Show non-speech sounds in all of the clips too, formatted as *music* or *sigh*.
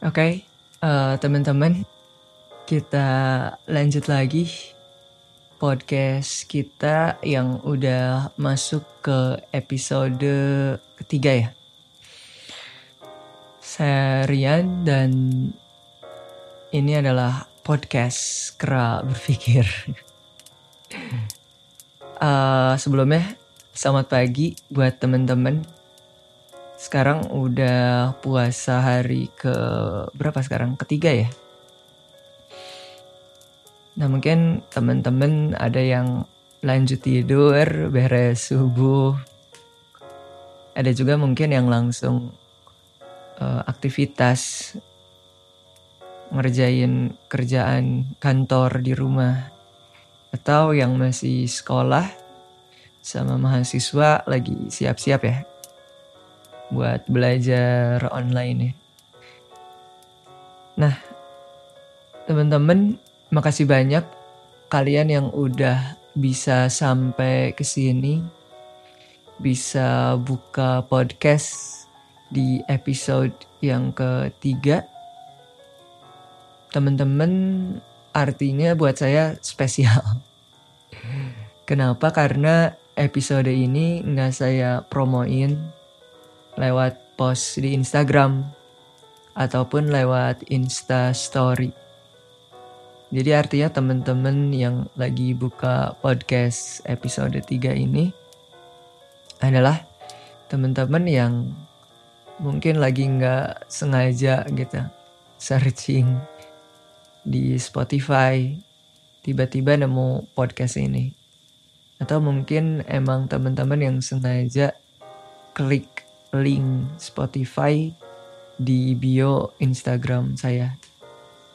Oke, okay, uh, teman-teman, kita lanjut lagi podcast kita yang udah masuk ke episode ketiga ya. Saya Rian dan ini adalah podcast Kera Berpikir. uh, sebelumnya, selamat pagi buat teman-teman sekarang udah puasa hari ke berapa sekarang? Ketiga ya. Nah mungkin temen-temen ada yang lanjut tidur, beres subuh. Ada juga mungkin yang langsung uh, aktivitas ngerjain kerjaan kantor di rumah. Atau yang masih sekolah sama mahasiswa lagi siap-siap ya buat belajar online ya. Nah, teman-teman, makasih banyak kalian yang udah bisa sampai ke sini, bisa buka podcast di episode yang ketiga. Teman-teman, artinya buat saya spesial. *laughs* Kenapa? Karena episode ini nggak saya promoin lewat post di Instagram ataupun lewat Insta Story. Jadi artinya teman-teman yang lagi buka podcast episode 3 ini adalah teman-teman yang mungkin lagi nggak sengaja gitu searching di Spotify tiba-tiba nemu podcast ini atau mungkin emang teman-teman yang sengaja klik link Spotify di bio Instagram saya.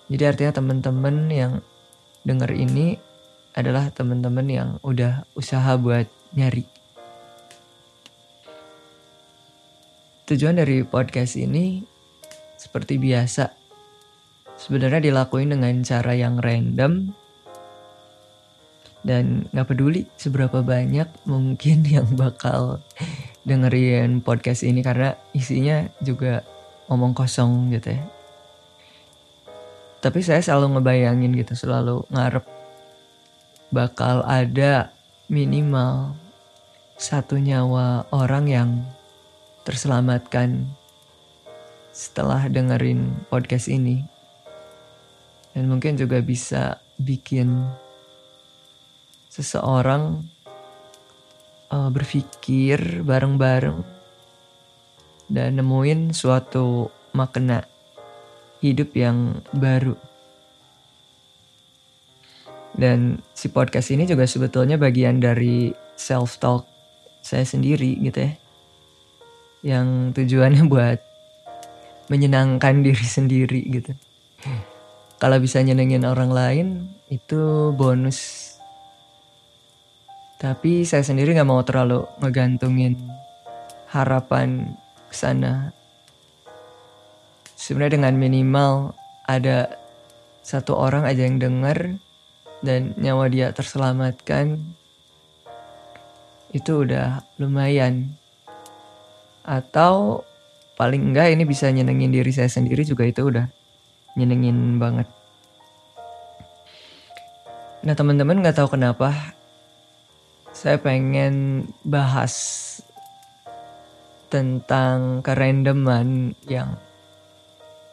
Jadi artinya teman-teman yang denger ini adalah teman-teman yang udah usaha buat nyari. Tujuan dari podcast ini seperti biasa. Sebenarnya dilakuin dengan cara yang random dan gak peduli seberapa banyak mungkin *laughs* yang bakal dengerin podcast ini karena isinya juga ngomong kosong gitu ya. Tapi saya selalu ngebayangin gitu, selalu ngarep bakal ada minimal satu nyawa orang yang terselamatkan setelah dengerin podcast ini. Dan mungkin juga bisa bikin seseorang uh, berpikir bareng-bareng dan nemuin suatu makna hidup yang baru. Dan si podcast ini juga sebetulnya bagian dari self talk saya sendiri gitu ya. Yang tujuannya *laughs* buat menyenangkan diri sendiri gitu. Kalau bisa nyenengin orang lain itu bonus tapi saya sendiri nggak mau terlalu ngegantungin harapan ke sana. Sebenarnya dengan minimal ada satu orang aja yang dengar dan nyawa dia terselamatkan itu udah lumayan. Atau paling enggak ini bisa nyenengin diri saya sendiri juga itu udah nyenengin banget. Nah teman-teman nggak tahu kenapa saya pengen bahas tentang kerandoman yang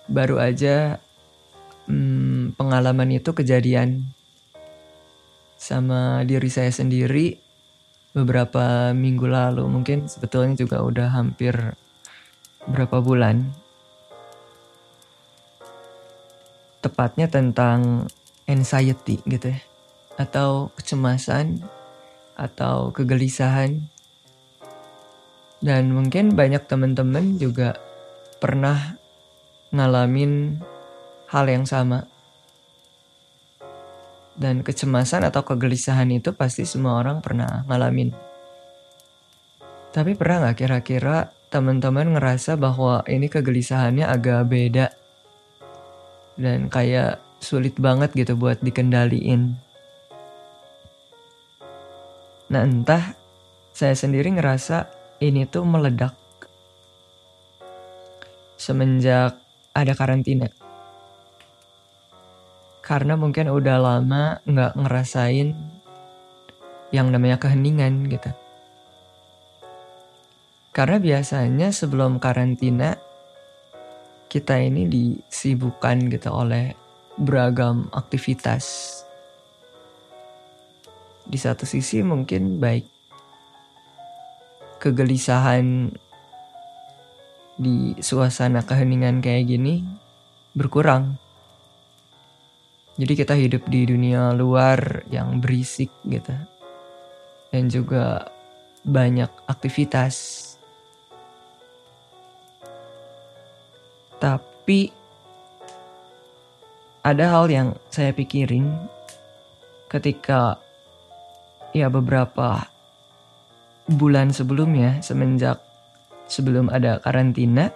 baru aja hmm, pengalaman itu kejadian sama diri saya sendiri beberapa minggu lalu. Mungkin sebetulnya juga udah hampir berapa bulan. Tepatnya tentang anxiety gitu ya atau kecemasan atau kegelisahan. Dan mungkin banyak teman-teman juga pernah ngalamin hal yang sama. Dan kecemasan atau kegelisahan itu pasti semua orang pernah ngalamin. Tapi pernah nggak kira-kira teman-teman ngerasa bahwa ini kegelisahannya agak beda dan kayak sulit banget gitu buat dikendaliin. Nah entah saya sendiri ngerasa ini tuh meledak. Semenjak ada karantina. Karena mungkin udah lama nggak ngerasain yang namanya keheningan gitu. Karena biasanya sebelum karantina kita ini disibukkan gitu oleh beragam aktivitas. Di satu sisi mungkin baik kegelisahan di suasana keheningan kayak gini berkurang. Jadi kita hidup di dunia luar yang berisik gitu. Dan juga banyak aktivitas. Tapi ada hal yang saya pikirin ketika ya beberapa bulan sebelumnya semenjak sebelum ada karantina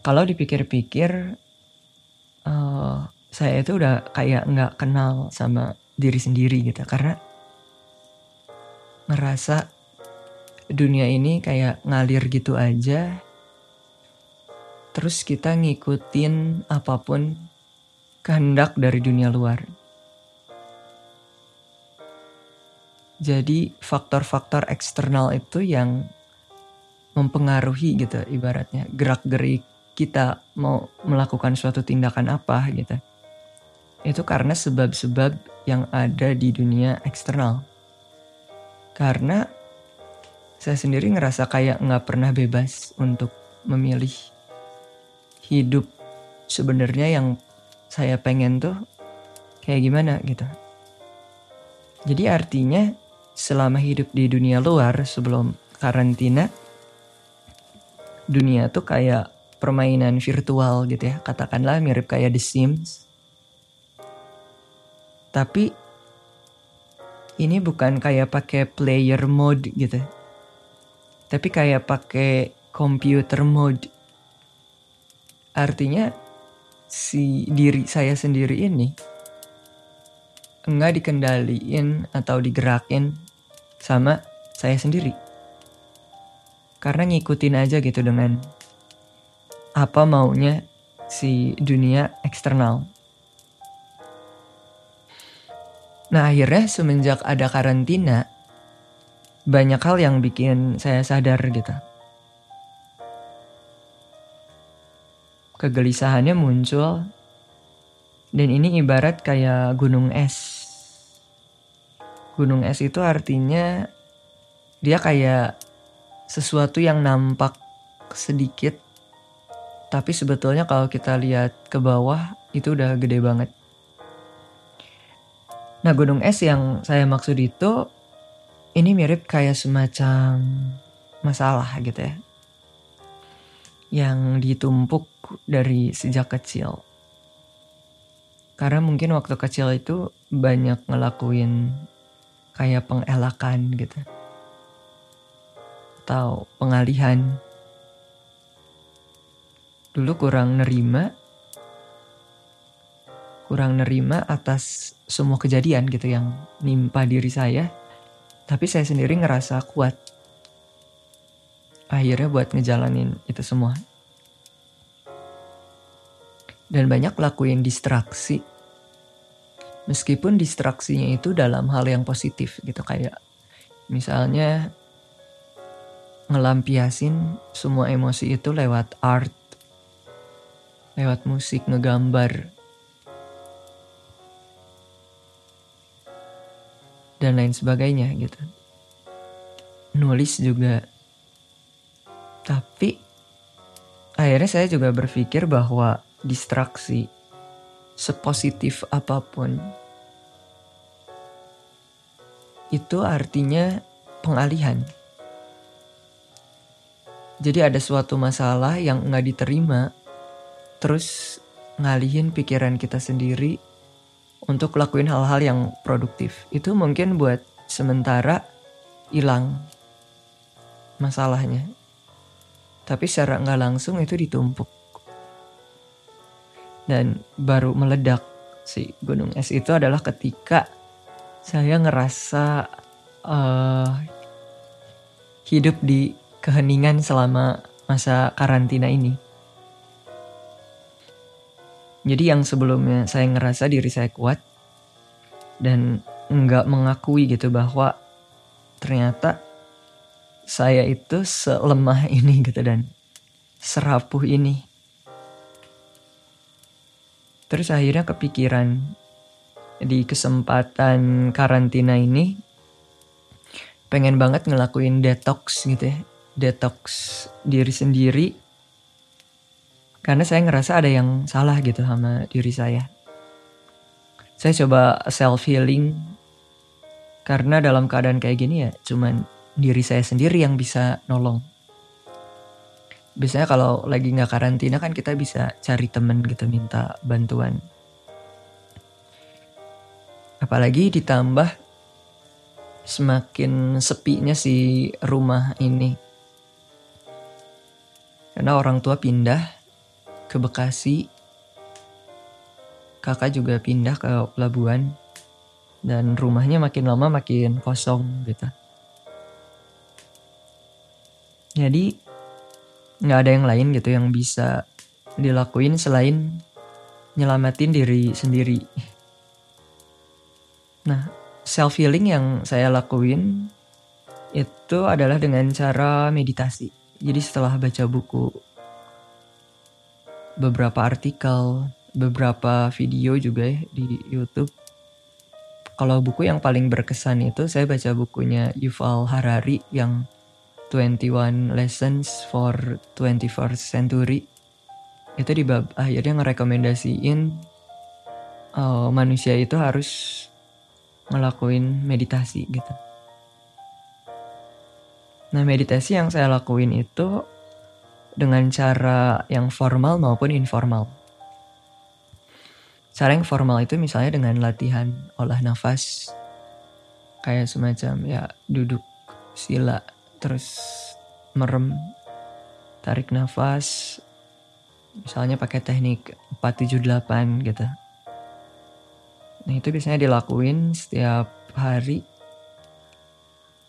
kalau dipikir-pikir uh, saya itu udah kayak nggak kenal sama diri sendiri gitu karena ngerasa dunia ini kayak ngalir gitu aja. Terus kita ngikutin apa pun kehendak dari dunia luar Jadi faktor-faktor eksternal itu yang mempengaruhi gitu ibaratnya gerak gerik kita mau melakukan suatu tindakan apa gitu. Itu karena sebab-sebab yang ada di dunia eksternal. Karena saya sendiri ngerasa kayak nggak pernah bebas untuk memilih hidup sebenarnya yang saya pengen tuh kayak gimana gitu. Jadi artinya selama hidup di dunia luar sebelum karantina dunia tuh kayak permainan virtual gitu ya. Katakanlah mirip kayak The Sims. Tapi ini bukan kayak pakai player mode gitu. Tapi kayak pakai computer mode. Artinya si diri saya sendiri ini enggak dikendaliin atau digerakin sama saya sendiri. Karena ngikutin aja gitu dengan apa maunya si dunia eksternal. Nah akhirnya semenjak ada karantina, banyak hal yang bikin saya sadar gitu. Kegelisahannya muncul, dan ini ibarat kayak gunung es gunung es itu artinya dia kayak sesuatu yang nampak sedikit tapi sebetulnya kalau kita lihat ke bawah itu udah gede banget. Nah gunung es yang saya maksud itu ini mirip kayak semacam masalah gitu ya. Yang ditumpuk dari sejak kecil. Karena mungkin waktu kecil itu banyak ngelakuin kayak pengelakan gitu. Atau pengalihan. Dulu kurang nerima. Kurang nerima atas semua kejadian gitu yang nimpa diri saya. Tapi saya sendiri ngerasa kuat. Akhirnya buat ngejalanin itu semua. Dan banyak lakuin distraksi meskipun distraksinya itu dalam hal yang positif gitu. Kayak misalnya ngelampiasin semua emosi itu lewat art lewat musik ngegambar. Dan lain sebagainya gitu. Nulis juga. Tapi akhirnya saya juga berpikir bahwa distraksi sepositif apa pun itu artinya pengalihan. Jadi ada suatu masalah yang nggak diterima, terus ngalihin pikiran kita sendiri untuk lakuin hal-hal yang produktif. Itu mungkin buat sementara hilang masalahnya. Tapi secara nggak langsung itu ditumpuk. Dan baru meledak si gunung es itu adalah ketika saya ngerasa uh, hidup di keheningan selama masa karantina ini. Jadi yang sebelumnya saya ngerasa diri saya kuat dan nggak mengakui gitu bahwa ternyata saya itu selemah ini gitu dan serapuh ini. Terus akhirnya kepikiran di kesempatan karantina ini pengen banget ngelakuin detox gitu ya. Detox diri sendiri karena saya ngerasa ada yang salah gitu sama diri saya. Saya coba self healing karena dalam keadaan kayak gini ya cuman diri saya sendiri yang bisa nolong. Biasanya kalau lagi nggak karantina kan kita bisa cari temen gitu minta bantuan. Apalagi ditambah semakin sepinya si rumah ini. Karena orang tua pindah ke Bekasi. Kakak juga pindah ke pelabuhan dan rumahnya makin lama makin kosong gitu. Jadi nggak ada yang lain gitu yang bisa dilakuin selain nyelamatin diri sendiri. Nah, self healing yang saya lakuin itu adalah dengan cara meditasi. Jadi setelah baca buku beberapa artikel, beberapa video juga ya di YouTube. Kalau buku yang paling berkesan itu saya baca bukunya Yuval Harari yang 21 Lessons for 21st Century. Itu di bab akhirnya ngerekomendasiin uh, manusia itu harus ngelakuin meditasi gitu. Nah meditasi yang saya lakuin itu dengan cara yang formal maupun informal. Cara yang formal itu misalnya dengan latihan olah nafas, kayak semacam ya duduk sila, terus merem, tarik nafas, misalnya pakai teknik 478 gitu. Nah itu biasanya dilakuin setiap hari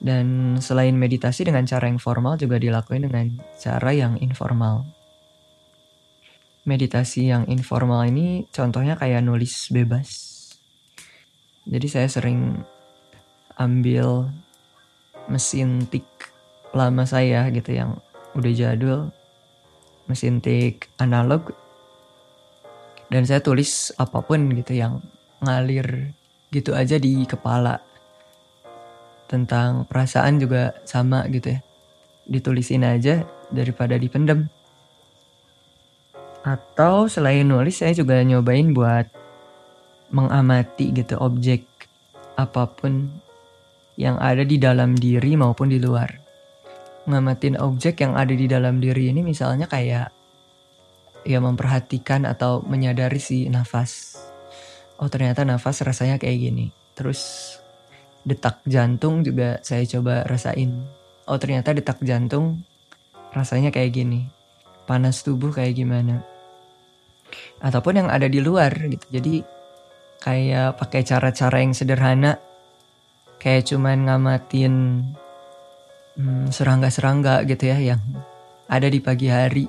dan selain meditasi dengan cara yang formal juga dilakuin dengan cara yang informal. Meditasi yang informal ini contohnya kayak nulis bebas. Jadi saya sering ambil mesin tik lama saya gitu yang udah jadul. Mesin tik analog. Dan saya tulis apa pun gitu yang ngalir gitu aja di kepala tentang perasaan juga sama gitu ya. Ditulisin aja daripada dipendem. Atau selain nulis saya juga nyobain buat mengamati gitu objek apa pun yang ada di dalam diri maupun di luar. Ngamatin objek yang ada di dalam diri ini misalnya kayak ya memperhatikan atau menyadari si nafas. Oh ternyata nafas rasanya kayak gini. Terus detak jantung juga saya coba rasain. Oh ternyata detak jantung rasanya kayak gini. Panas tubuh kayak gimana. Ataupun yang ada di luar gitu. Jadi kayak pakai cara-cara yang sederhana. Kayak cuman ngamatin hmm, serangga-serangga gitu ya yang ada di pagi hari.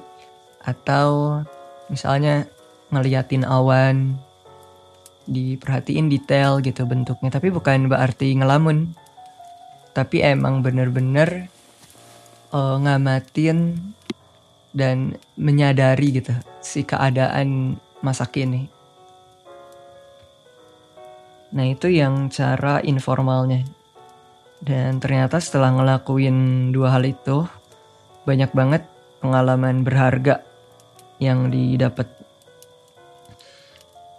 Atau misalnya ngeliatin awan diperhatiin detail gitu bentuknya. Tapi bukan berarti ngelamun. Tapi emang bener-bener uh, ngamatin dan menyadari gitu si keadaan masa kini. Nah itu yang cara informalnya dan ternyata setelah ngelakuin dua hal itu banyak banget pengalaman berharga yang didapat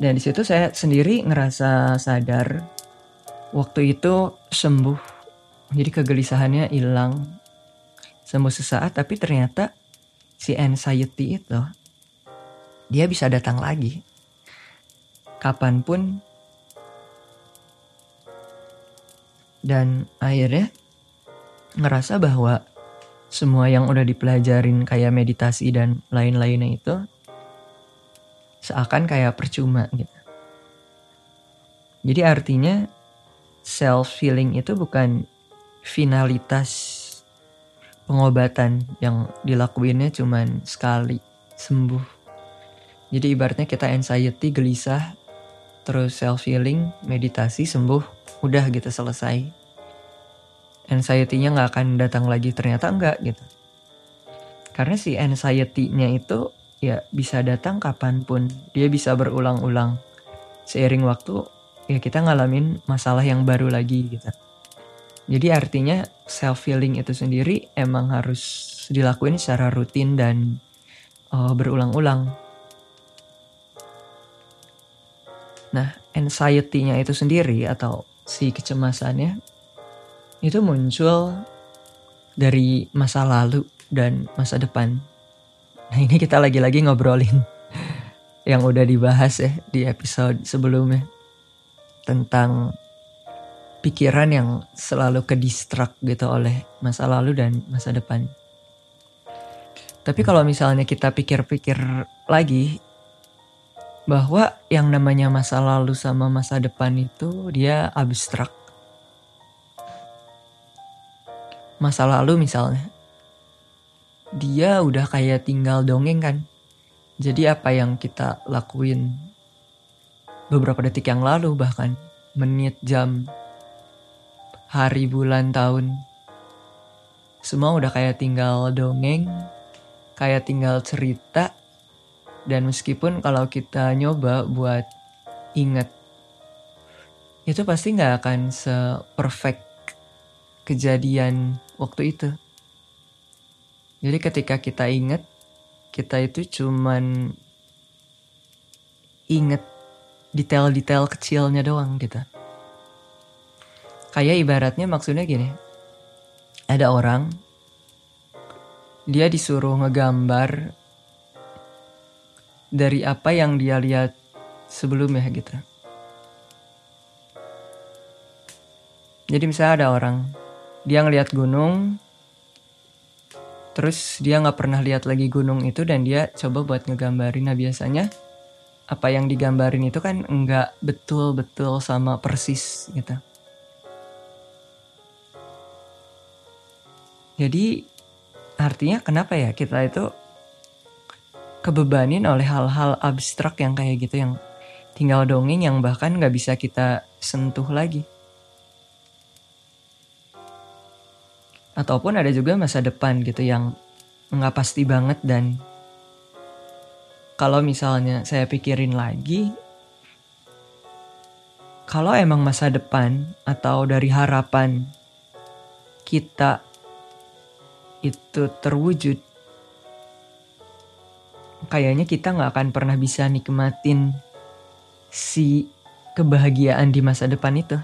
dan di situ saya sendiri ngerasa sadar waktu itu sembuh. Jadi kegelisahannya hilang. Sembuh sesaat tapi ternyata si anxiety itu dia bisa datang lagi. Kapan pun dan akhirnya ngerasa bahwa semua yang udah dipelajarin kayak meditasi dan lain-lainnya itu seakan kayak percuma gitu. Jadi artinya self healing itu bukan finalitas pengobatan yang dilakuinnya cuman sekali sembuh. Jadi ibaratnya kita anxiety, gelisah, terus self healing, meditasi, sembuh, udah gitu selesai. Anxiety-nya nggak akan datang lagi ternyata enggak gitu. Karena si anxiety-nya itu ya bisa datang kapan pun, dia bisa berulang-ulang. Seiring waktu ya kita ngalamin masalah yang baru lagi gitu. Jadi artinya self healing itu sendiri emang harus dilakuin secara rutin dan uh, berulang-ulang. Nah, anxiety-nya itu sendiri atau si kecemasannya itu muncul dari masa lalu dan masa depan. Nah, ini kita lagi-lagi ngobrolin *laughs* yang udah dibahas ya di episode sebelumnya tentang pikiran yang selalu ke distract gitu oleh masa lalu dan masa depan. Tapi kalau misalnya kita pikir-pikir lagi bahwa yang namanya masa lalu sama masa depan itu dia abstrak. Masa lalu misalnya dia udah kayak tinggal dongeng kan. Jadi apa yang kita lakuin beberapa detik yang lalu bahkan menit jam hari, bulan, tahun. Semua udah kayak tinggal dongeng, kayak tinggal cerita. Dan meskipun kalau kita nyoba buat inget, itu pasti nggak akan se-perfect kejadian waktu itu. Jadi ketika kita inget, kita itu cuman inget detail-detail kecilnya doang gitu. Kayak ibaratnya maksudnya gini. Ada orang dia disuruh ngegambar dari apa yang dia lihat sebelumnya gitu. Jadi misalnya ada orang dia ngelihat gunung, terus dia nggak pernah lihat lagi gunung itu dan dia coba buat ngegambarin. Nah biasanya apa yang digambarin itu kan nggak betul-betul sama persis gitu. Jadi artinya kenapa ya kita itu kebebanin oleh hal-hal abstrak yang kayak gitu yang tinggal dongeng yang bahkan nggak bisa kita sentuh lagi. Ataupun ada juga masa depan gitu yang nggak pasti banget dan kalau misalnya saya pikirin lagi, kalau emang masa depan atau dari harapan kita itu terwujud, kayaknya kita nggak akan pernah bisa nikmatin si kebahagiaan di masa depan itu.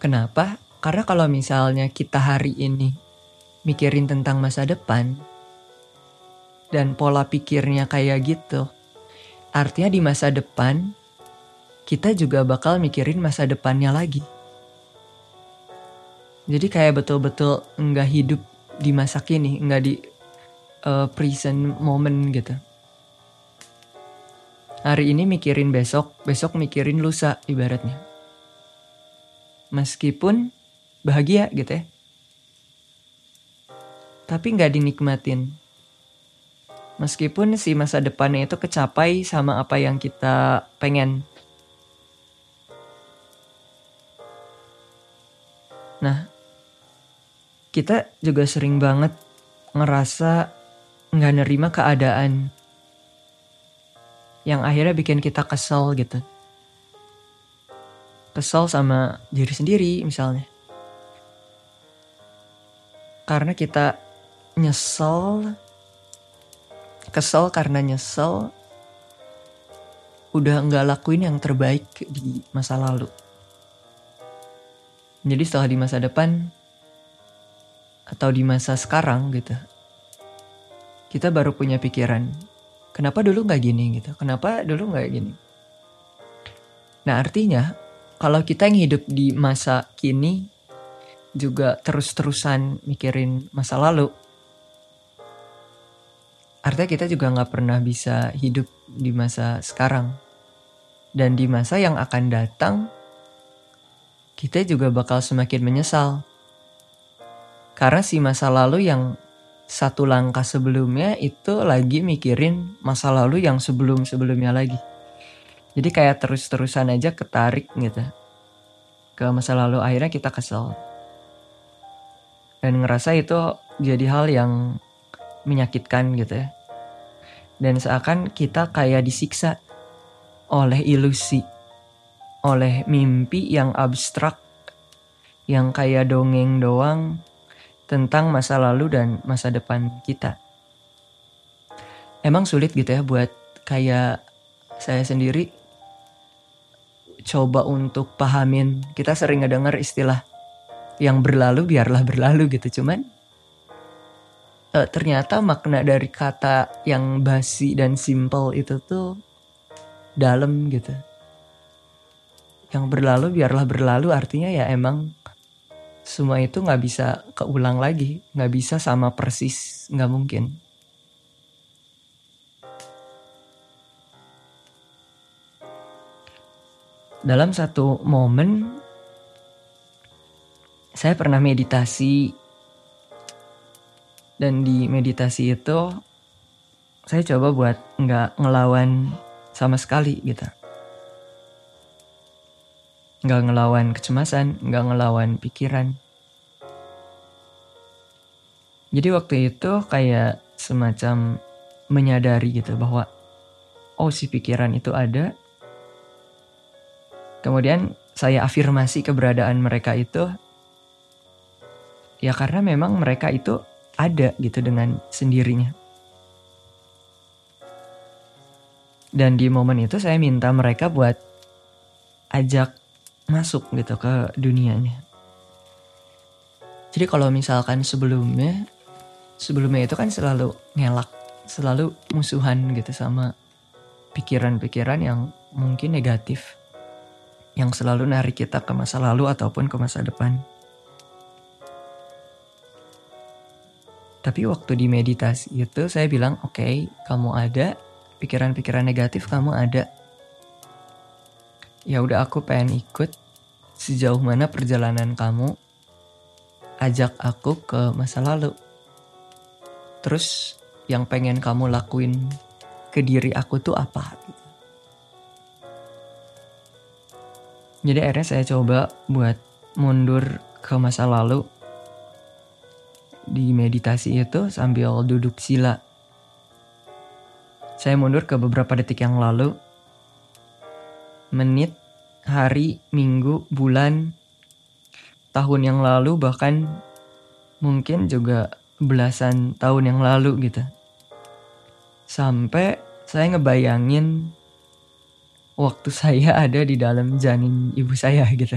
Kenapa? Karena kalau misalnya kita hari ini mikirin tentang masa depan dan pola pikirnya kayak gitu, artinya di masa depan kita juga bakal mikirin masa depannya lagi. Jadi kayak betul-betul nggak hidup di masa kini, nggak di uh, present moment gitu. Hari ini mikirin besok, besok mikirin lusa ibaratnya. Meskipun bahagia gitu ya. Tapi nggak dinikmatin. Meskipun si masa depannya itu kecapai sama apa yang kita pengen. Nah, kita juga sering banget ngerasa nggak nerima keadaan yang akhirnya bikin kita kesel gitu. Kesel sama diri sendiri misalnya. Karena kita nyesel, kesel karena nyesel, udah nggak lakuin yang terbaik di masa lalu. Jadi setelah di masa depan, atau di masa sekarang gitu kita baru punya pikiran kenapa dulu nggak gini gitu? Kenapa dulu nggak gini? Nah artinya kalau kita yang hidup di masa kini juga terus-terusan mikirin masa lalu artinya kita juga nggak pernah bisa hidup di masa sekarang. Dan di masa yang akan datang kita juga bakal semakin menyesal. Karena si masa lalu yang satu langkah sebelumnya itu lagi mikirin masa lalu yang sebelum-sebelumnya lagi. Jadi kayak terus-terusan aja ketarik gitu. Ke masa lalu akhirnya kita kesel. Dan ngerasa itu jadi hal yang menyakitkan gitu ya. Dan seakan kita kayak disiksa oleh ilusi. Oleh mimpi yang abstrak. Yang kayak dongeng doang tentang masa lalu dan masa depan kita. Emang sulit gitu ya buat kayak saya sendiri coba untuk pahamin. Kita sering ngedenger istilah yang berlalu biarlah berlalu gitu. Cuman uh, ternyata makna dari kata yang basi dan simple itu tuh dalam gitu. Yang berlalu biarlah berlalu artinya ya emang semua itu nggak bisa keulang lagi, nggak bisa sama persis, nggak mungkin. dalam satu momen saya pernah meditasi dan di meditasi itu saya coba buat nggak ngelawan sama sekali gitu nggak ngelawan kecemasan nggak ngelawan pikiran jadi waktu itu kayak semacam menyadari gitu bahwa oh si pikiran itu ada Kemudian saya afirmasi keberadaan mereka itu ya karena memang mereka itu ada gitu dengan sendirinya. Dan di momen itu saya minta mereka buat ajak masuk gitu ke dunianya. Jadi kalau misalkan sebelumnya, sebelumnya itu kan selalu ngelak, selalu musuhan gitu sama pikiran-pikiran yang mungkin negatif yang selalu narik kita ke masa lalu ataupun ke masa depan. Tapi waktu di meditasi itu saya bilang, oke, okay, kamu ada, pikiran-pikiran negatif kamu ada. Ya udah aku pengen ikut sejauh mana perjalanan kamu. Ajak aku ke masa lalu. Terus yang pengen kamu lakuin ke diri aku tuh apa? Jadi akhirnya saya coba buat mundur ke masa lalu di meditasi itu sambil duduk sila. Saya mundur ke beberapa detik yang lalu, menit, hari, minggu, bulan, tahun yang lalu, bahkan mungkin juga belasan tahun yang lalu gitu. Sampai saya ngebayangin waktu saya ada di dalam janin ibu saya gitu.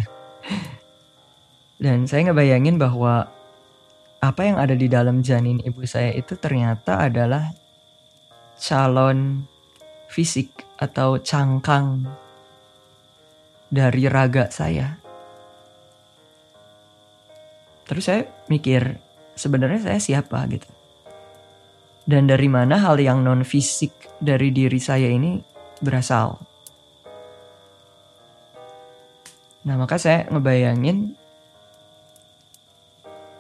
Dan saya ngebayangin bahwa apa yang ada di dalam janin ibu saya itu ternyata adalah calon fisik atau cangkang dari raga saya. Terus saya mikir sebenarnya saya siapa gitu. Dan dari mana hal yang non fisik dari diri saya ini berasal. Nah maka saya ngebayangin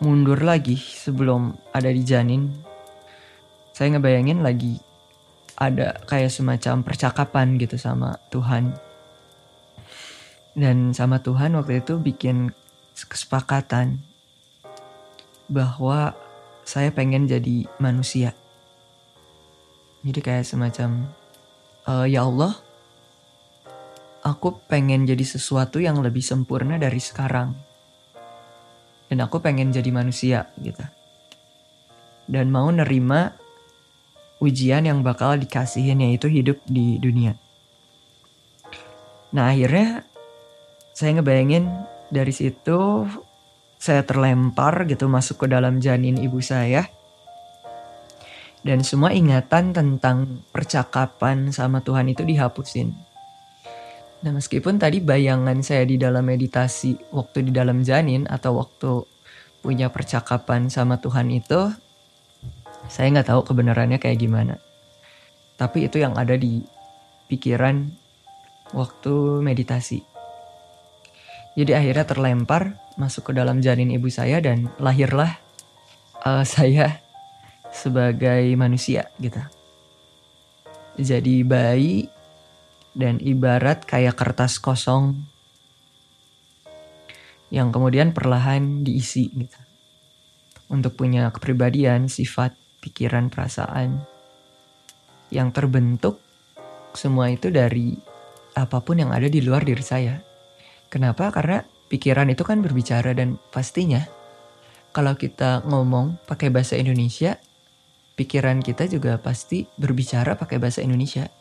mundur lagi sebelum ada di janin. Saya ngebayangin lagi ada kayak semacam percakapan gitu sama Tuhan. Dan sama Tuhan waktu itu bikin kesepakatan bahwa saya pengen jadi manusia. Jadi kayak semacam, e, ya Allah, aku pengen jadi sesuatu yang lebih sempurna dari sekarang. Dan aku pengen jadi manusia gitu. Dan mau nerima ujian yang bakal dikasihin yaitu hidup di dunia. Nah akhirnya saya ngebayangin dari situ saya terlempar gitu masuk ke dalam janin ibu saya. Dan semua ingatan tentang percakapan sama Tuhan itu dihapusin Nah meskipun tadi bayangan saya di dalam meditasi waktu di dalam janin atau waktu punya percakapan sama Tuhan itu, saya nggak tahu kebenarannya kayak gimana. Tapi itu yang ada di pikiran waktu meditasi. Jadi akhirnya terlempar masuk ke dalam janin ibu saya dan lahirlah uh, *laughs* saya sebagai manusia gitu. Jadi bayi dan ibarat kayak kertas kosong yang kemudian perlahan diisi gitu. Untuk punya kepribadian, sifat, pikiran, perasaan yang terbentuk semua itu dari apa pun yang ada di luar diri saya. Kenapa? Karena pikiran itu kan berbicara dan pastinya kalau kita ngomong pakai bahasa Indonesia, pikiran kita juga pasti berbicara pakai bahasa Indonesia.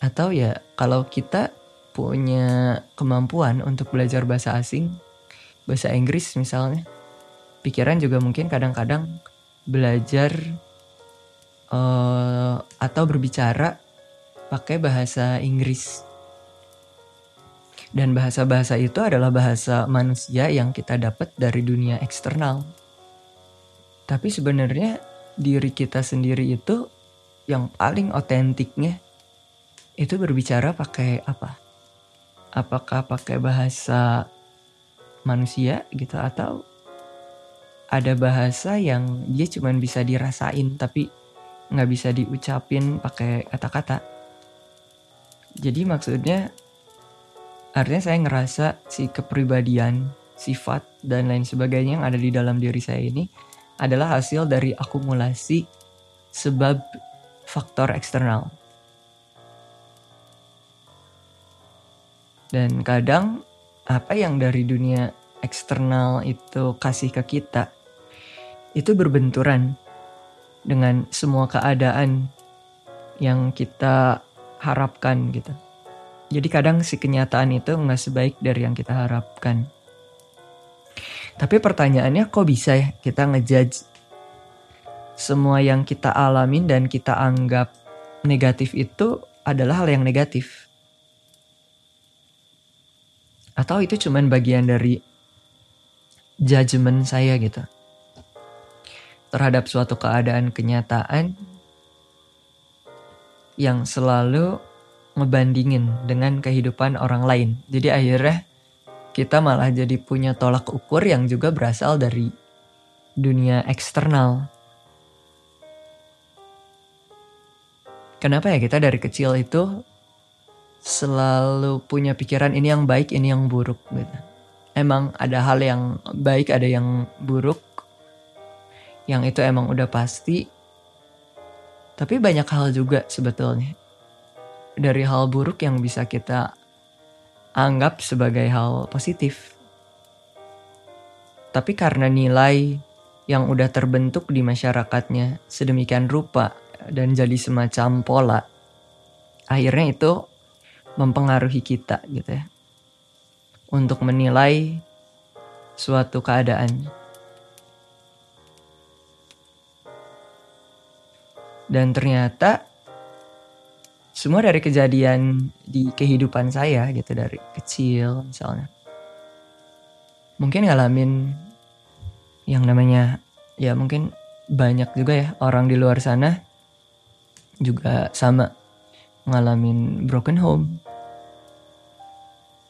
Atau ya kalau kita punya kemampuan untuk belajar bahasa asing, bahasa Inggris misalnya, pikiran juga mungkin kadang-kadang belajar uh, atau berbicara pakai bahasa Inggris. Dan bahasa-bahasa itu adalah bahasa manusia yang kita dapat dari dunia eksternal. Tapi sebenarnya diri kita sendiri itu yang paling otentiknya itu berbicara pakai apa? Apakah pakai bahasa manusia gitu atau ada bahasa yang dia cuma bisa dirasain tapi nggak bisa diucapin pakai kata-kata. Jadi maksudnya Artinya saya ngerasa si kepribadian, sifat, dan lain sebagainya yang ada di dalam diri saya ini adalah hasil dari akumulasi sebab faktor eksternal. Dan kadang apa yang dari dunia eksternal itu kasih ke kita itu berbenturan dengan semua keadaan yang kita harapkan gitu. Jadi kadang si kenyataan itu nggak sebaik dari yang kita harapkan. Tapi pertanyaannya kok bisa ya kita ngejudge semua yang kita alamin dan kita anggap negatif itu adalah hal yang negatif? Atau itu cuman bagian dari judgement saya gitu terhadap suatu keadaan kenyataan yang selalu ngebandingin dengan kehidupan orang lain. Jadi akhirnya kita malah jadi punya tolak ukur yang juga berasal dari dunia eksternal. Kenapa ya kita dari kecil itu selalu punya pikiran ini yang baik, ini yang buruk gitu. Emang ada hal yang baik, ada yang buruk. Yang itu emang udah pasti. Tapi banyak hal juga sebetulnya dari hal buruk yang bisa kita anggap sebagai hal positif. Tapi karena nilai yang udah terbentuk di masyarakatnya sedemikian rupa dan jadi semacam pola, akhirnya itu mempengaruhi kita gitu ya. Untuk menilai suatu keadaan. Dan ternyata semua dari kejadian di kehidupan saya gitu dari kecil misalnya. Mungkin ngalamin yang namanya ya mungkin banyak juga ya orang di luar sana juga sama ngalamin broken home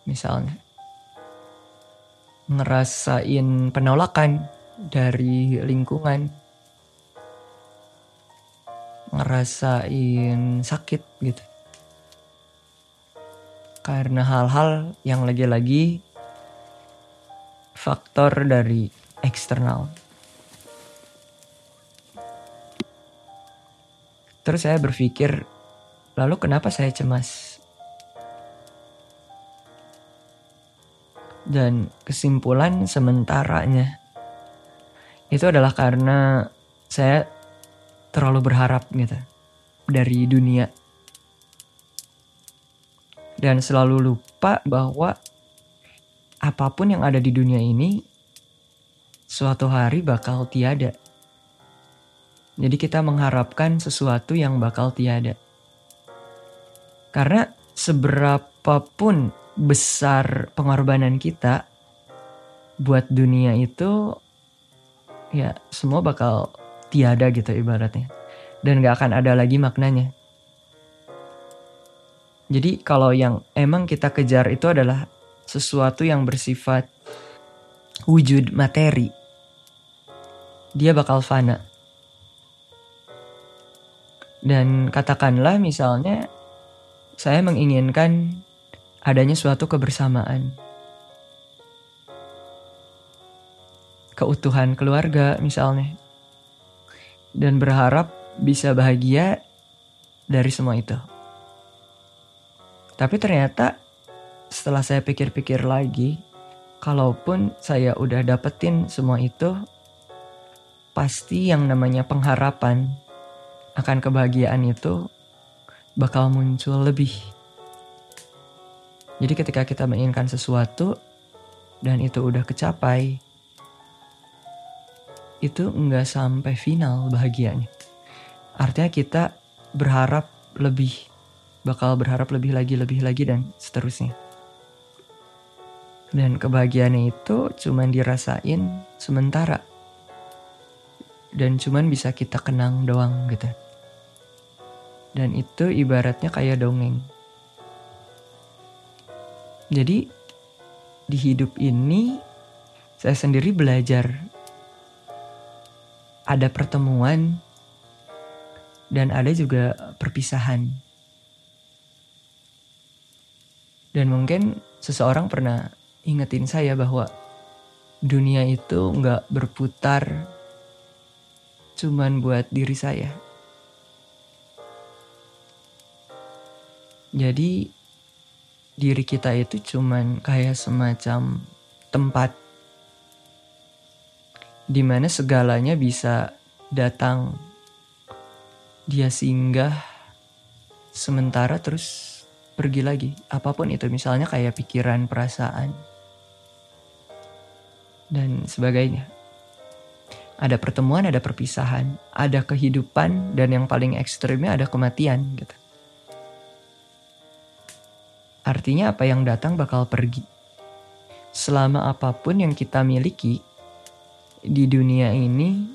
misalnya. Ngerasain penolakan dari lingkungan ngerasain sakit gitu. Karena hal-hal yang lagi-lagi faktor dari eksternal. Terus saya berpikir, lalu kenapa saya cemas? Dan kesimpulan sementaranya itu adalah karena saya terlalu berharap gitu dari dunia dan selalu lupa bahwa apa pun yang ada di dunia ini suatu hari bakal tiada. Jadi kita mengharapkan sesuatu yang bakal tiada. Karena seberapapun besar pengorbanan kita buat dunia itu ya semua bakal tiada gitu ibaratnya. Dan gak akan ada lagi maknanya. Jadi kalau yang emang kita kejar itu adalah sesuatu yang bersifat wujud materi. dia bakal fana. Dan katakanlah misalnya saya menginginkan adanya suatu kebersamaan. Keutuhan keluarga misalnya. Dan berharap bisa bahagia dari semua itu. Tapi ternyata setelah saya pikir-pikir lagi, kalaupun saya udah dapetin semua itu, pasti yang namanya pengharapan akan kebahagiaan itu bakal muncul lebih. Jadi ketika kita menginginkan sesuatu dan itu udah kecapai, itu nggak sampai final bahagianya. Artinya kita berharap lebih, bakal berharap lebih lagi, lebih lagi dan seterusnya. Dan kebahagiaannya itu cuman dirasain sementara. Dan cuman bisa kita kenang doang gitu. Dan itu ibaratnya kayak dongeng. Jadi di hidup ini saya sendiri belajar ada pertemuan dan ada juga perpisahan. Dan mungkin seseorang pernah ingetin saya bahwa dunia itu nggak berputar cuman buat diri saya. Jadi diri kita itu cuman kayak semacam tempat di mana segalanya bisa datang. Dia singgah sementara terus pergi lagi. Apa pun itu misalnya kayak pikiran, perasaan dan sebagainya. Ada pertemuan, ada perpisahan, ada kehidupan, dan yang paling ekstrimnya ada kematian gitu. Artinya apa yang datang bakal pergi. Selama apa pun yang kita miliki di dunia ini,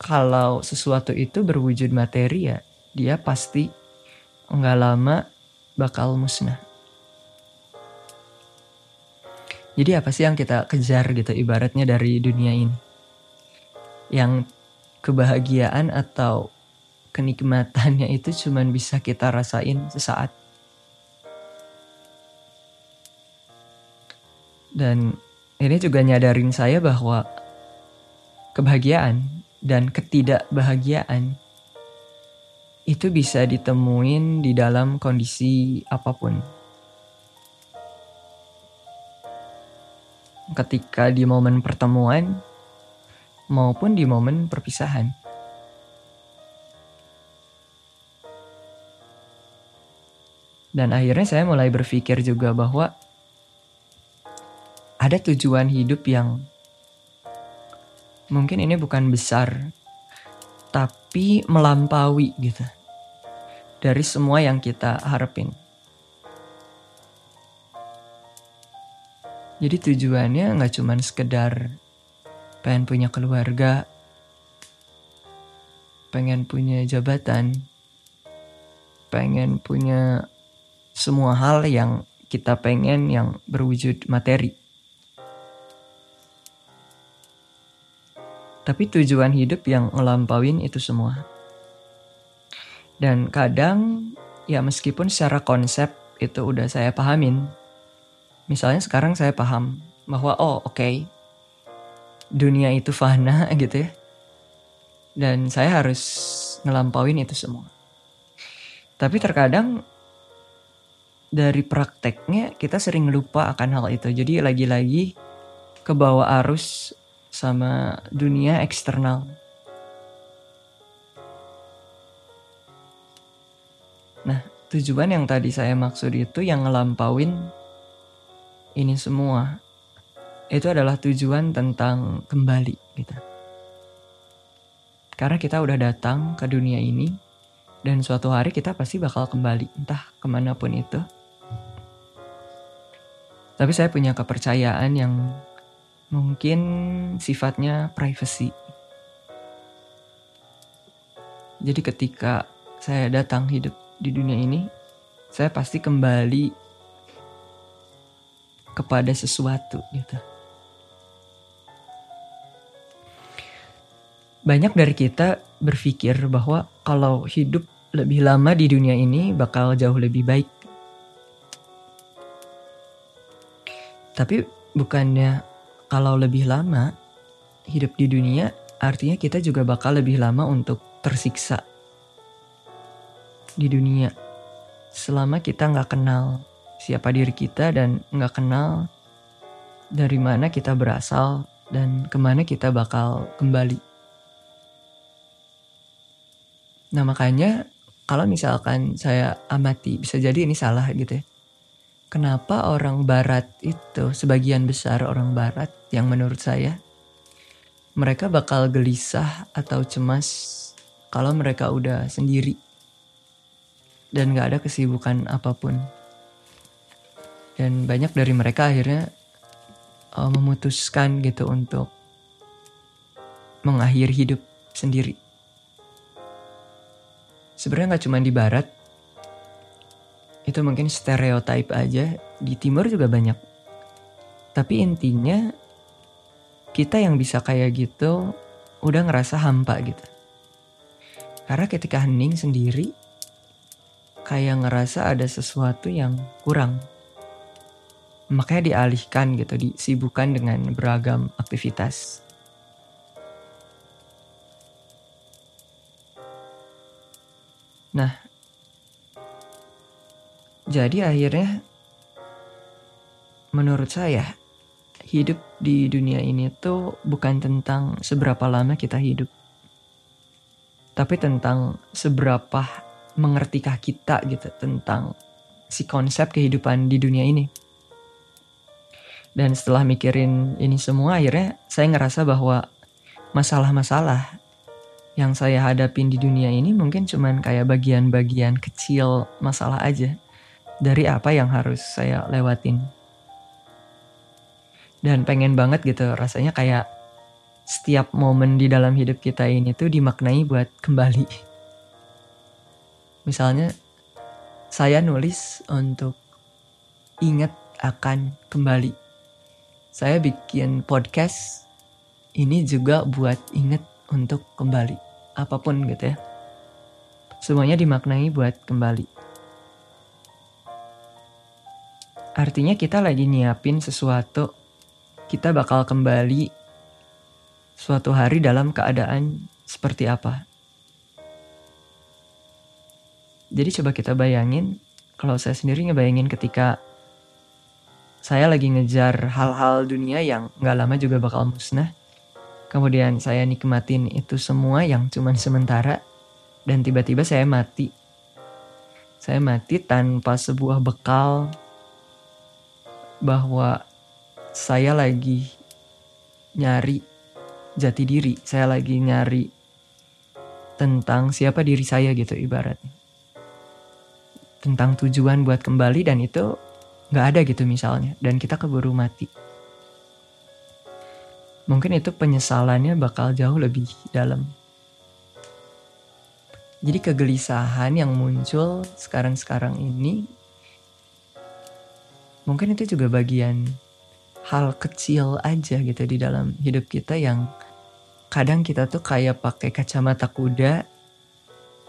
kalau sesuatu itu berwujud materi ya, dia pasti nggak lama bakal musnah. Jadi apa sih yang kita kejar gitu ibaratnya dari dunia ini? Yang kebahagiaan atau kenikmatannya itu cuman bisa kita rasain sesaat. Dan ini juga nyadarin saya bahwa kebahagiaan dan ketidakbahagiaan itu bisa ditemuin di dalam kondisi apa pun. ketika di momen pertemuan maupun di momen perpisahan. Dan akhirnya saya mulai berpikir juga bahwa ada tujuan hidup yang mungkin ini bukan besar, tapi melampaui gitu. Dari semua yang kita harapin. Jadi tujuannya nggak cuma sekedar pengen punya keluarga, pengen punya jabatan, pengen punya semua hal yang kita pengen yang berwujud materi. Tapi tujuan hidup yang ngelampauin itu semua. Dan kadang ya meskipun secara konsep itu udah saya pahamin, misalnya sekarang saya paham bahwa oh oke okay, dunia itu fana *laughs* gitu ya. Dan saya harus ngelampauin itu semua. Tapi terkadang dari prakteknya kita sering lupa akan hal itu. Jadi lagi-lagi ke bawah arus sama dunia eksternal nah tujuan yang tadi saya maksud itu yang ngelampauin ini semua itu adalah tujuan tentang kembali gitu. Karena kita udah datang ke dunia ini dan suatu hari kita pasti bakal kembali entah ke mana pun itu. Tapi saya punya kepercayaan yang mungkin sifatnya privacy. Jadi ketika saya datang hidup di dunia ini, saya pasti kembali kepada sesuatu gitu. banyak dari kita berpikir bahwa kalau hidup lebih lama di dunia ini bakal jauh lebih baik. Tapi bukannya kalau lebih lama hidup di dunia artinya kita juga bakal lebih lama untuk tersiksa di dunia selama kita nggak kenal siapa diri kita dan nggak kenal dari mana kita berasal dan ke mana kita bakal kembali. Nah makanya kalau misalkan saya amati bisa jadi ini salah gitu ya. Kenapa orang barat itu sebagian besar orang barat yang menurut saya mereka bakal gelisah atau cemas kalau mereka udah sendiri dan gak ada kesibukan apa pun. Dan banyak dari mereka akhirnya uh, memutuskan gitu untuk mengakhiri hidup sendiri. Sebenarnya nggak cuma di barat, itu mungkin stereotype aja. Di timur juga banyak. Tapi intinya kita yang bisa kayak gitu udah ngerasa hampa gitu. Karena ketika hening sendiri, kayak ngerasa ada sesuatu yang kurang. Makanya dialihkan gitu, disibukkan dengan beragam aktivitas. Nah, jadi akhirnya menurut saya hidup di dunia ini tuh bukan tentang seberapa lama kita hidup. Tapi tentang seberapa mengertikah kita gitu tentang si konsep kehidupan di dunia ini. Dan setelah mikirin ini semua akhirnya saya ngerasa bahwa masalah-masalah yang saya hadapin di dunia ini mungkin cuman kayak bagian-bagian kecil masalah aja dari apa yang harus saya lewatin. Dan pengen banget gitu rasanya kayak setiap momen di dalam hidup kita ini tuh dimaknai buat kembali. Misalnya saya nulis untuk ingat akan kembali. Saya bikin podcast ini juga buat inget untuk kembali apa pun gitu ya. Semuanya dimaknai buat kembali. Artinya kita lagi nyiapin sesuatu, kita bakal kembali suatu hari dalam keadaan seperti apa. Jadi coba kita bayangin, kalau saya sendiri ngebayangin ketika saya lagi ngejar hal-hal dunia yang gak lama juga bakal musnah Kemudian saya nikmatin itu semua yang cuman sementara dan tiba-tiba saya mati. Saya mati tanpa sebuah bekal bahwa saya lagi nyari jati diri, saya lagi nyari tentang siapa diri saya gitu ibaratnya. Tentang tujuan buat kembali dan itu nggak ada gitu misalnya dan kita keburu mati mungkin itu penyesalannya bakal jauh lebih dalam. Jadi kegelisahan yang muncul sekarang-sekarang ini mungkin itu juga bagian hal kecil aja gitu di dalam hidup kita yang kadang kita tuh kayak pakai kacamata kuda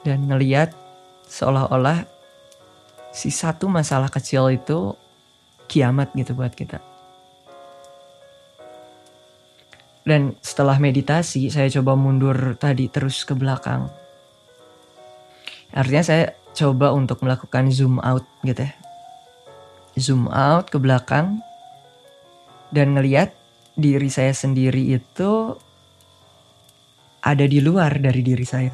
dan ngeliat seolah-olah si satu masalah kecil itu kiamat gitu buat kita. Dan setelah meditasi, saya coba mundur tadi terus ke belakang. Artinya saya coba untuk melakukan zoom out gitu ya. Zoom out ke belakang dan ngeliat diri saya sendiri itu ada di luar dari diri saya.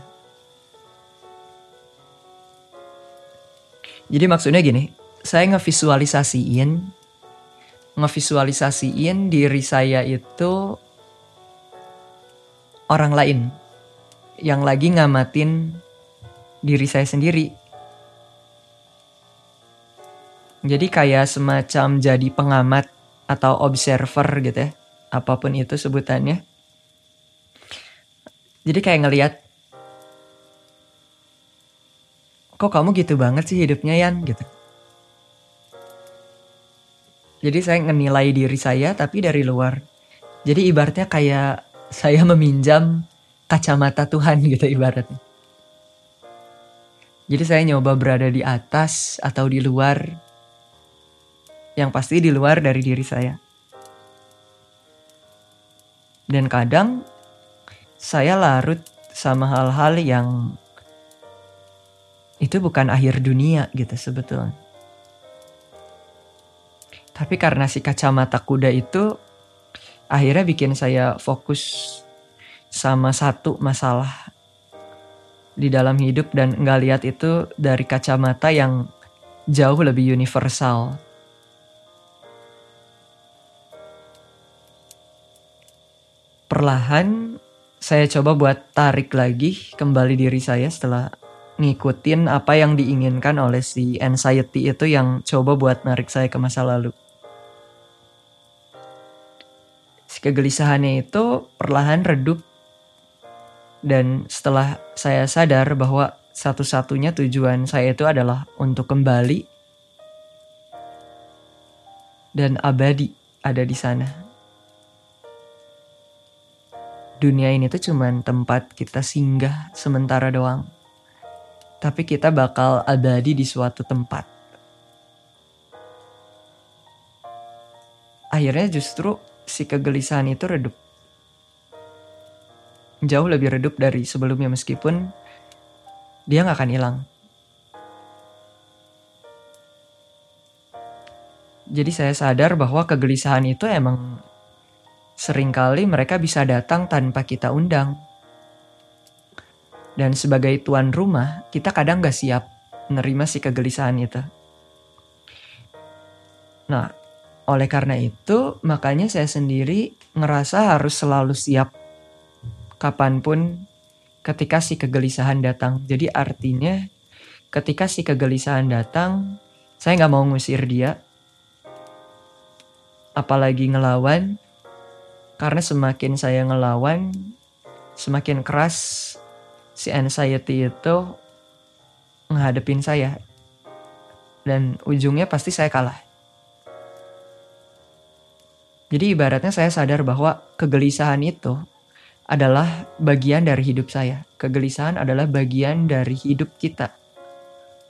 Jadi maksudnya gini, saya ngevisualisasiin ngevisualisasiin diri saya itu orang lain yang lagi ngamatin diri saya sendiri. Jadi kayak semacam jadi pengamat atau observer gitu ya. Apa pun itu sebutannya. Jadi kayak ngeliat kok kamu gitu banget sih hidupnya Yan gitu. Jadi saya ngenilai diri saya tapi dari luar. Jadi ibaratnya kayak saya meminjam kacamata Tuhan *laughs* gitu ibaratnya. Jadi saya nyoba berada di atas atau di luar. Yang pasti di luar dari diri saya. Dan kadang saya larut sama hal-hal yang itu bukan akhir dunia gitu sebetulnya. Tapi karena si kacamata kuda itu akhirnya bikin saya fokus sama satu masalah di dalam hidup dan nggak lihat itu dari kacamata yang jauh lebih universal. Perlahan saya coba buat tarik lagi kembali diri saya setelah ngikutin apa yang diinginkan oleh si anxiety itu yang coba buat narik saya ke masa lalu. Si kegelisahannya itu perlahan redup dan setelah saya sadar bahwa satu-satunya tujuan saya itu adalah untuk kembali dan abadi ada di sana. Dunia ini tuh cuman tempat kita singgah sementara doang. Tapi kita bakal abadi di suatu tempat. Akhirnya justru si kegelisahan itu redup jauh lebih redup dari sebelumnya meskipun dia nggak akan hilang. Jadi saya sadar bahwa kegelisahan itu emang sering kali mereka bisa datang tanpa kita undang. Dan sebagai tuan rumah, kita kadang gak siap menerima si kegelisahan itu. Nah, oleh karena itu, makanya saya sendiri ngerasa harus selalu siap kapan pun ketika si kegelisahan datang. Jadi artinya ketika si kegelisahan datang, saya nggak mau ngusir dia. Apalagi ngelawan, karena semakin saya ngelawan, semakin keras si anxiety itu menghadapin saya. Dan ujungnya pasti saya kalah. Jadi ibaratnya saya sadar bahwa kegelisahan itu adalah bagian dari hidup saya. Kegelisahan adalah bagian dari hidup kita.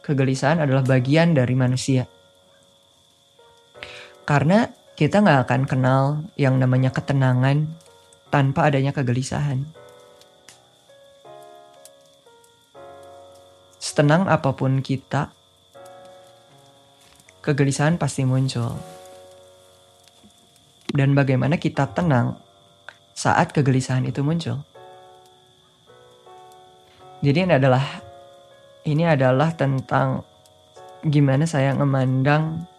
Kegelisahan adalah bagian dari manusia. Karena kita nggak akan kenal yang namanya ketenangan tanpa adanya kegelisahan. Setenang apa pun kita, kegelisahan pasti muncul. Dan bagaimana kita tenang saat kegelisahan itu muncul. Jadi ini adalah ini adalah tentang gimana saya memandang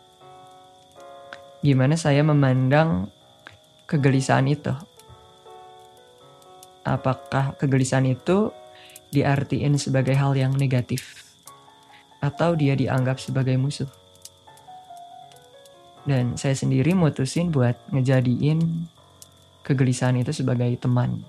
gimana saya memandang kegelisahan itu. Apakah kegelisahan itu diartiin sebagai hal yang negatif atau dia dianggap sebagai musuh? Dan saya sendiri mutusin buat ngejadiin kegelisahan itu sebagai teman.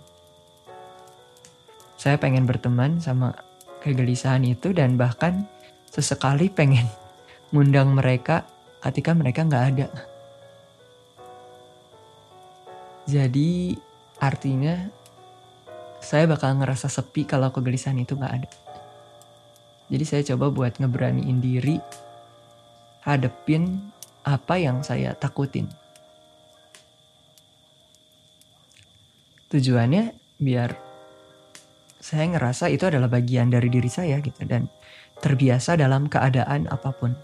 Saya pengen berteman sama kegelisahan itu dan bahkan sesekali pengen *laughs* ngundang mereka ketika mereka nggak ada. Jadi artinya saya bakal ngerasa sepi kalau kegelisahan itu nggak ada. Jadi saya coba buat ngeberaniin diri hadepin apa yang saya takutin. tujuannya biar saya ngerasa itu adalah bagian dari diri saya gitu dan terbiasa dalam keadaan apa pun.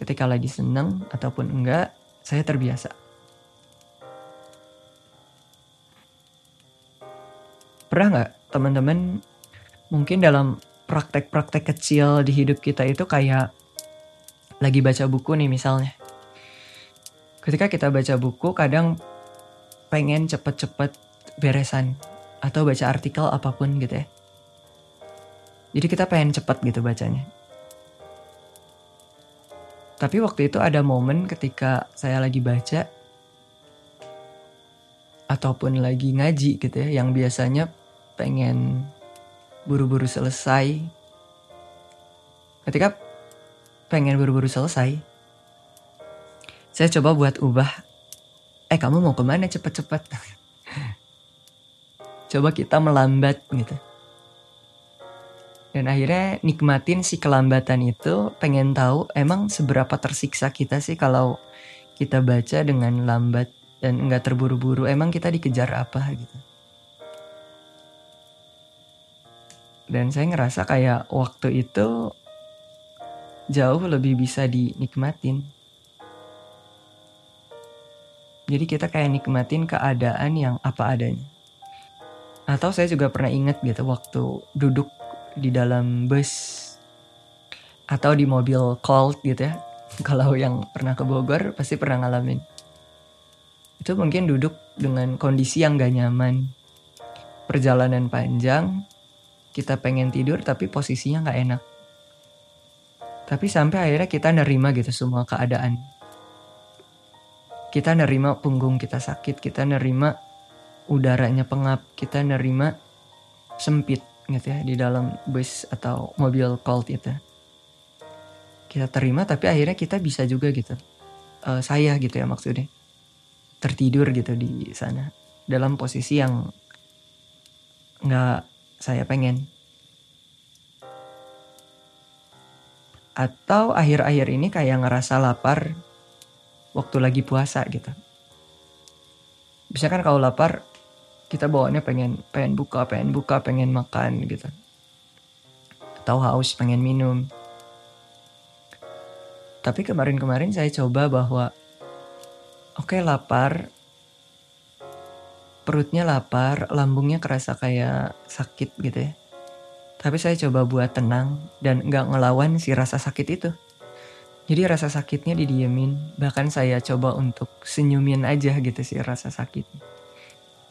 Ketika lagi seneng ataupun enggak, saya terbiasa. Pernah nggak teman-teman mungkin dalam praktek-praktek kecil di hidup kita itu kayak lagi baca buku nih misalnya. Ketika kita baca buku kadang pengen cepet-cepet beresan atau baca artikel apa pun gitu ya. Jadi kita pengen cepet gitu bacanya. Tapi waktu itu ada momen ketika saya lagi baca ataupun lagi ngaji gitu ya yang biasanya pengen buru-buru selesai. Ketika pengen buru-buru selesai, saya coba buat ubah. Eh kamu mau ke mana? Cepet-cepet. *laughs* Coba kita melambat gitu. Dan akhirnya nikmatin si kelambatan itu pengen tahu emang seberapa tersiksa kita sih kalau kita baca dengan lambat dan nggak terburu-buru. Emang kita dikejar apa gitu dan saya ngerasa kayak waktu itu jauh lebih bisa dinikmatin jadi kita kayak nikmatin keadaan yang apa adanya atau saya juga pernah inget gitu waktu duduk di dalam bus atau di mobil cold gitu ya. *laughs* Kalau yang pernah ke Bogor pasti pernah ngalamin. Itu mungkin duduk dengan kondisi yang gak nyaman. Perjalanan panjang, kita pengen tidur tapi posisinya gak enak. Tapi sampai akhirnya kita nerima gitu semua keadaan. Kita nerima punggung kita sakit, kita nerima udaranya pengap, kita nerima sempit gitu ya di dalam bus atau mobil cold itu kita terima tapi akhirnya kita bisa juga gitu uh, saya gitu ya maksudnya tertidur gitu di sana dalam posisi yang nggak saya pengen. Atau akhir-akhir ini kayak ngerasa lapar waktu lagi puasa gitu. Bisa kan kalau lapar kita bawaannya pengen pengen buka pengen buka pengen makan gitu. Atau haus pengen minum. Tapi kemarin-kemarin saya coba bahwa oke okay, lapar perutnya lapar lambungnya kerasa kayak sakit gitu ya. Tapi saya coba buat tenang dan nggak ngelawan si rasa sakit itu. Jadi rasa sakitnya didiemin bahkan saya coba untuk senyumin aja gitu sih rasa sakitnya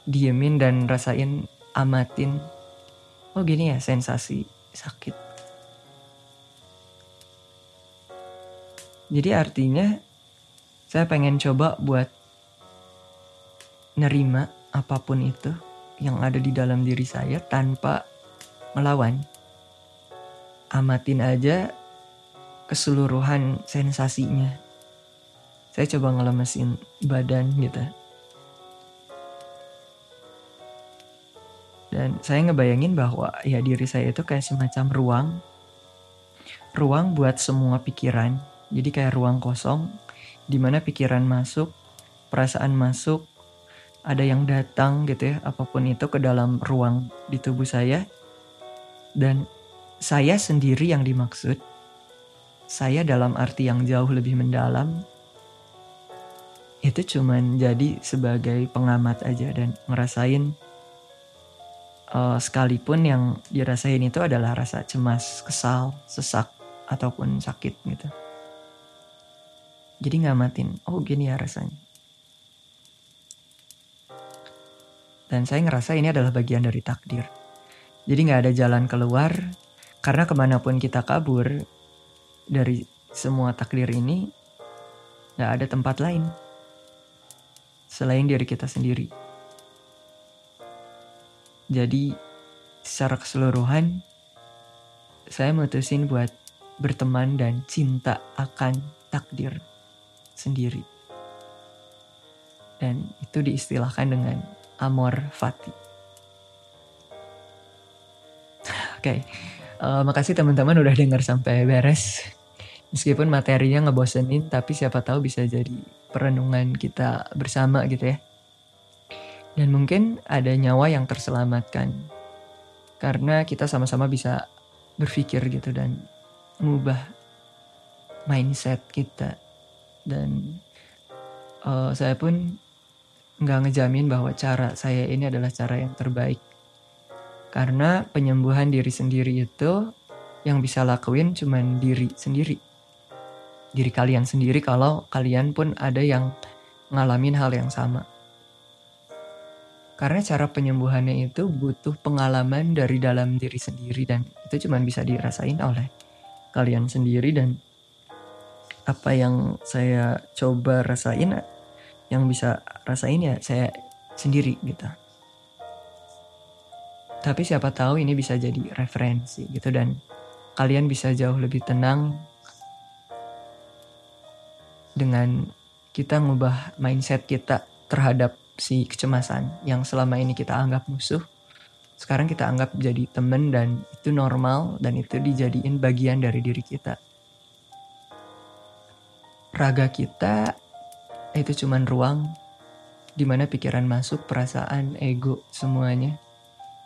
diemin dan rasain amatin. Oh gini ya sensasi sakit. Jadi artinya saya pengen coba buat nerima apa pun itu yang ada di dalam diri saya tanpa melawan amatin aja keseluruhan sensasinya saya coba ngelemesin badan gitu Dan saya ngebayangin bahwa ya diri saya itu kayak semacam ruang. Ruang buat semua pikiran. Jadi kayak ruang kosong di mana pikiran masuk, perasaan masuk, ada yang datang gitu ya, apa pun itu ke dalam ruang di tubuh saya. Dan saya sendiri yang dimaksud. Saya dalam arti yang jauh lebih mendalam. Itu cuman jadi sebagai pengamat aja dan ngerasain uh, sekalipun yang dirasain itu adalah rasa cemas, kesal, sesak, ataupun sakit gitu. Jadi ngamatin, oh gini ya rasanya. Dan saya ngerasa ini adalah bagian dari takdir. Jadi nggak ada jalan keluar, karena ke mana pun kita kabur dari semua takdir ini, nggak ada tempat lain selain diri kita sendiri. Jadi secara keseluruhan saya mutusin buat berteman dan cinta akan takdir sendiri. Dan itu diistilahkan dengan amor fati. Oke, okay. uh, eh, makasih teman-teman udah dengar sampai beres. Meskipun materinya ngebosenin, tapi siapa tahu bisa jadi perenungan kita bersama gitu ya. Dan mungkin ada nyawa yang terselamatkan. Karena kita sama-sama bisa berpikir gitu dan mengubah mindset kita. Dan uh, saya pun nggak ngejamin bahwa cara saya ini adalah cara yang terbaik. Karena penyembuhan diri sendiri itu yang bisa lakuin cuman diri sendiri. Diri kalian sendiri kalau kalian pun ada yang ngalamin hal yang sama. Karena cara penyembuhannya itu butuh pengalaman dari dalam diri sendiri dan itu cuma bisa dirasain oleh kalian sendiri dan apa yang saya coba rasain yang bisa rasain ya saya sendiri gitu. Tapi siapa tahu ini bisa jadi referensi gitu dan kalian bisa jauh lebih tenang dengan kita ngubah mindset kita terhadap si kecemasan yang selama ini kita anggap musuh sekarang kita anggap jadi temen dan itu normal dan itu dijadiin bagian dari diri kita. Raga kita itu cuman ruang di mana pikiran masuk, perasaan, ego, semuanya.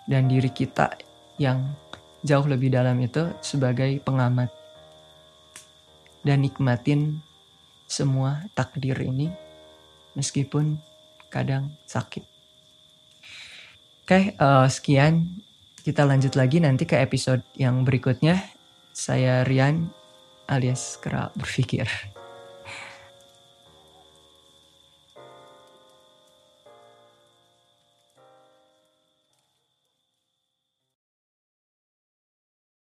Dan diri kita yang jauh lebih dalam itu sebagai pengamat. Dan nikmatin semua takdir ini meskipun kadang sakit. Oke, uh, sekian. Kita lanjut lagi nanti ke episode yang berikutnya. Saya Rian alias Kera Berpikir.